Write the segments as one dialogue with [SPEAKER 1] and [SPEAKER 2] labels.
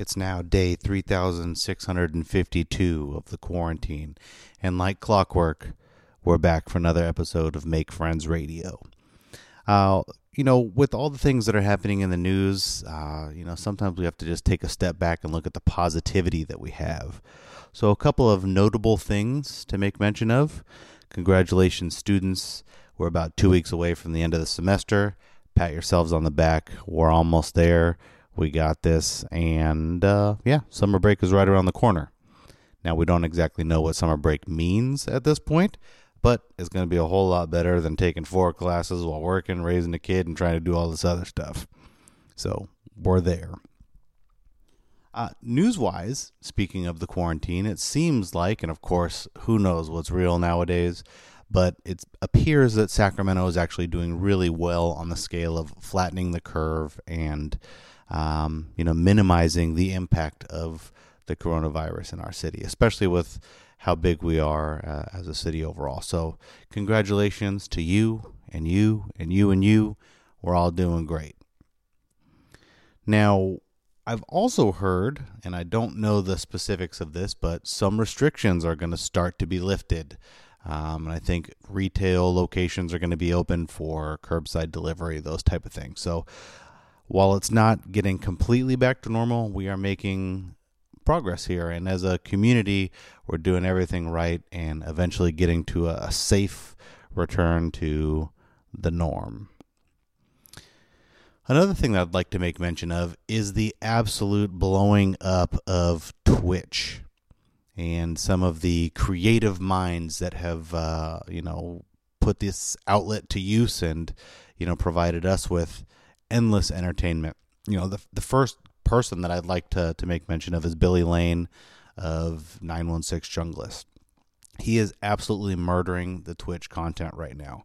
[SPEAKER 1] It's now day 3652 of the quarantine, and like clockwork, we're back for another episode of Make Friends Radio. Uh, you know, with all the things that are happening in the news, uh, you know, sometimes we have to just take a step back and look at the positivity that we have. So, a couple of notable things to make mention of. Congratulations, students. We're about two weeks away from the end of the semester. Pat yourselves on the back. We're almost there. We got this. And uh, yeah, summer break is right around the corner. Now, we don't exactly know what summer break means at this point, but it's going to be a whole lot better than taking four classes while working, raising a kid, and trying to do all this other stuff. So, we're there. Uh, news wise, speaking of the quarantine, it seems like, and of course, who knows what's real nowadays, but it appears that Sacramento is actually doing really well on the scale of flattening the curve and, um, you know, minimizing the impact of the coronavirus in our city, especially with how big we are uh, as a city overall. So, congratulations to you and you and you and you. We're all doing great. Now, I've also heard, and I don't know the specifics of this, but some restrictions are going to start to be lifted. Um, and I think retail locations are going to be open for curbside delivery, those type of things. So while it's not getting completely back to normal, we are making progress here. And as a community, we're doing everything right and eventually getting to a, safe return to the norm. Another thing that I'd like to make mention of is the absolute blowing up of Twitch and some of the creative minds that have, uh, you know, put this outlet to use and, you know, provided us with endless entertainment. You know, the, the first person that I'd like to, to make mention of is Billy Lane of 916 Junglist. He is absolutely murdering the Twitch content right now.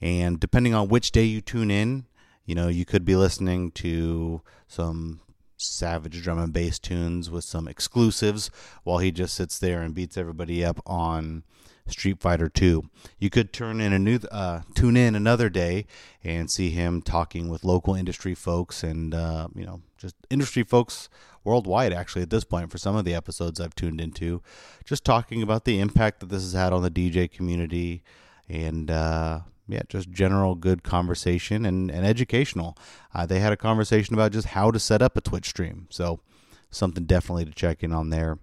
[SPEAKER 1] And depending on which day you tune in, you know, you could be listening to some savage drum and bass tunes with some exclusives while he just sits there and beats everybody up on Street Fighter 2. You could turn in a new uh, tune in another day and see him talking with local industry folks and uh, you know just industry folks worldwide actually at this point for some of the episodes I've tuned into just talking about the impact that this has had on the DJ community and uh, yeah, just general good conversation and, and educational. Uh, they had a conversation about just how to set up a Twitch stream. So something definitely to check in on there.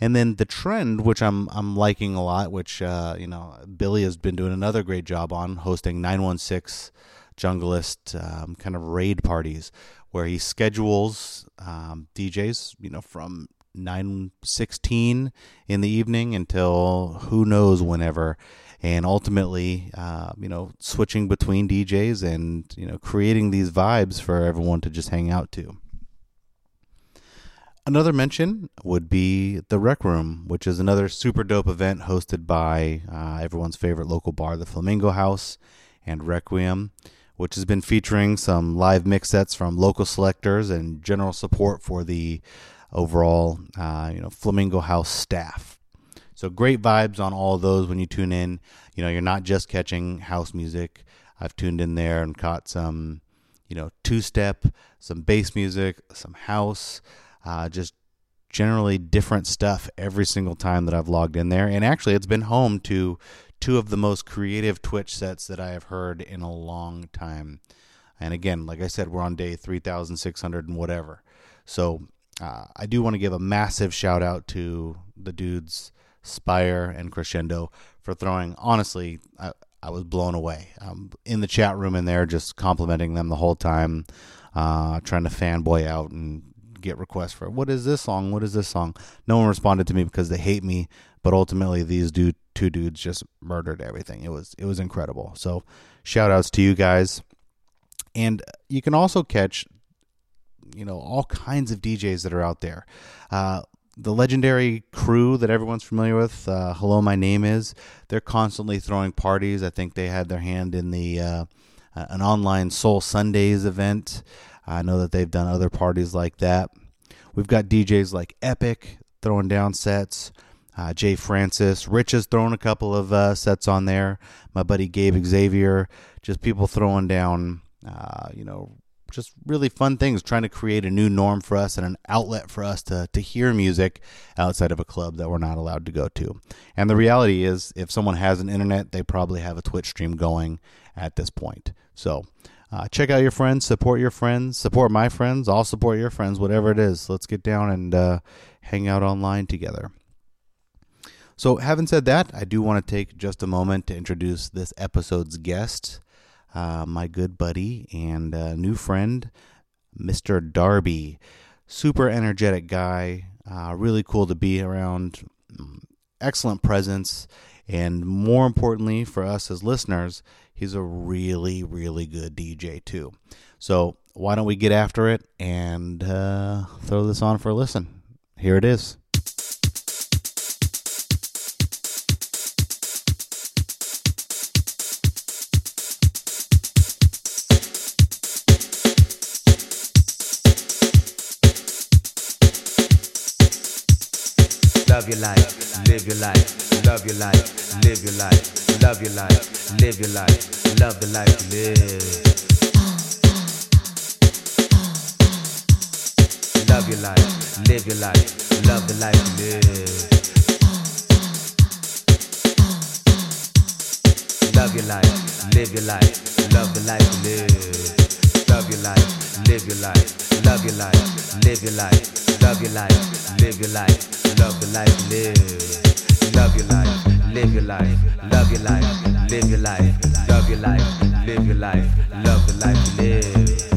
[SPEAKER 1] And then the trend, which I'm I'm liking a lot, which uh, you know Billy has been doing another great job on hosting 916 Junglist um, kind of raid parties where he schedules um, DJs, you know, from 9:16 in the evening until who knows whenever and ultimately, uh, you know, switching between DJs and you know creating these vibes for everyone to just hang out to. Another mention would be the Rec Room, which is another super dope event hosted by uh, everyone's favorite local bar, the Flamingo House and Requiem, which has been featuring some live mix sets from local selectors and general support for the overall, uh, you know, Flamingo House staff. So great vibes on all those when you tune in. You know, you're not just catching house music. I've tuned in there and caught some, you know, two step, some bass music, some house, uh, just generally different stuff every single time that I've logged in there. And actually, it's been home to two of the most creative Twitch sets that I have heard in a long time. And again, like I said, we're on day 3,600 and whatever. So uh, I do want to give a massive shout out to the dudes Spire, and Crescendo for throwing. Honestly, I, I was blown away. Um, in the chat room in there, just complimenting them the whole time, uh, trying to fanboy out and get requests for what is this song? What is this song? No one responded to me because they hate me. But ultimately, these dude, two dudes just murdered everything. It was it was incredible. So shout outs to you guys. And you can also catch you know all kinds of DJs that are out there. Uh, the legendary crew that everyone's familiar with, uh, Hello, My Name Is, they're constantly throwing parties. I think they had their hand in the uh, uh, an online Soul Sundays event. I know that they've done other parties like that. We've got DJs like Epic throwing down sets. Uh, Jay Francis, Rich has thrown a couple of uh, sets on there. My buddy Gabe Xavier, just people throwing down, uh, you know, just really fun things, trying to create a new norm for us and an outlet for us to, to hear music outside of a club that we're not allowed to go to. And the reality is, if someone has an internet, they probably have a Twitch stream going at this point. So uh, check out your friends, support your friends, support my friends, I'll support your friends, whatever it is. Let's get down and uh, hang out online together. So, having said that, I do want to take just a moment to introduce this episode's guest, uh, my good buddy and uh, new friend, Mr. Darby. Super energetic guy, uh, really cool to be around, excellent presence, and more importantly for us as listeners, he's a really, really good DJ too. So, why don't we get after it and uh, throw this on for a listen? Here it is.
[SPEAKER 2] Love your life, live your life, love your life, live your life, love your life, live your life, love the life you live. Love your life, live your life, love the life you live. Love your life, live your life, love the life you live. Love your life, live your life, love your life, live your life, love your life, live your life love the life live. Love your life, live your life, love your life, live your life, love your life, live your life, love the life live.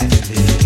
[SPEAKER 1] exactly.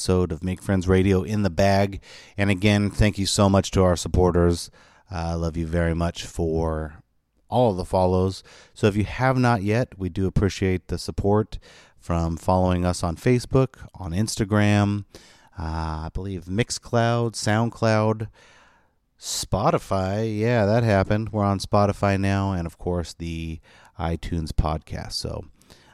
[SPEAKER 1] Episode of Make Friends Radio in the bag. And again, thank you so much to our supporters. I uh, love you very much for all the follows. So if you have not yet, we do appreciate the support from following us on Facebook, on Instagram, uh, I believe Mixcloud, SoundCloud, Spotify. Yeah, that happened. We're on Spotify now, and of course the iTunes podcast. So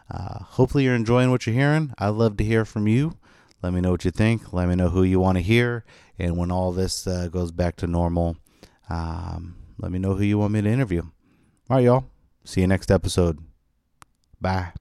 [SPEAKER 1] uh, hopefully you're enjoying what you're hearing. I'd love to hear from you. Let me know what you think. Let me know who you want to hear. And when all this uh, goes back to normal, um, let me know who you want me to interview. All right, y'all. See you next episode. Bye.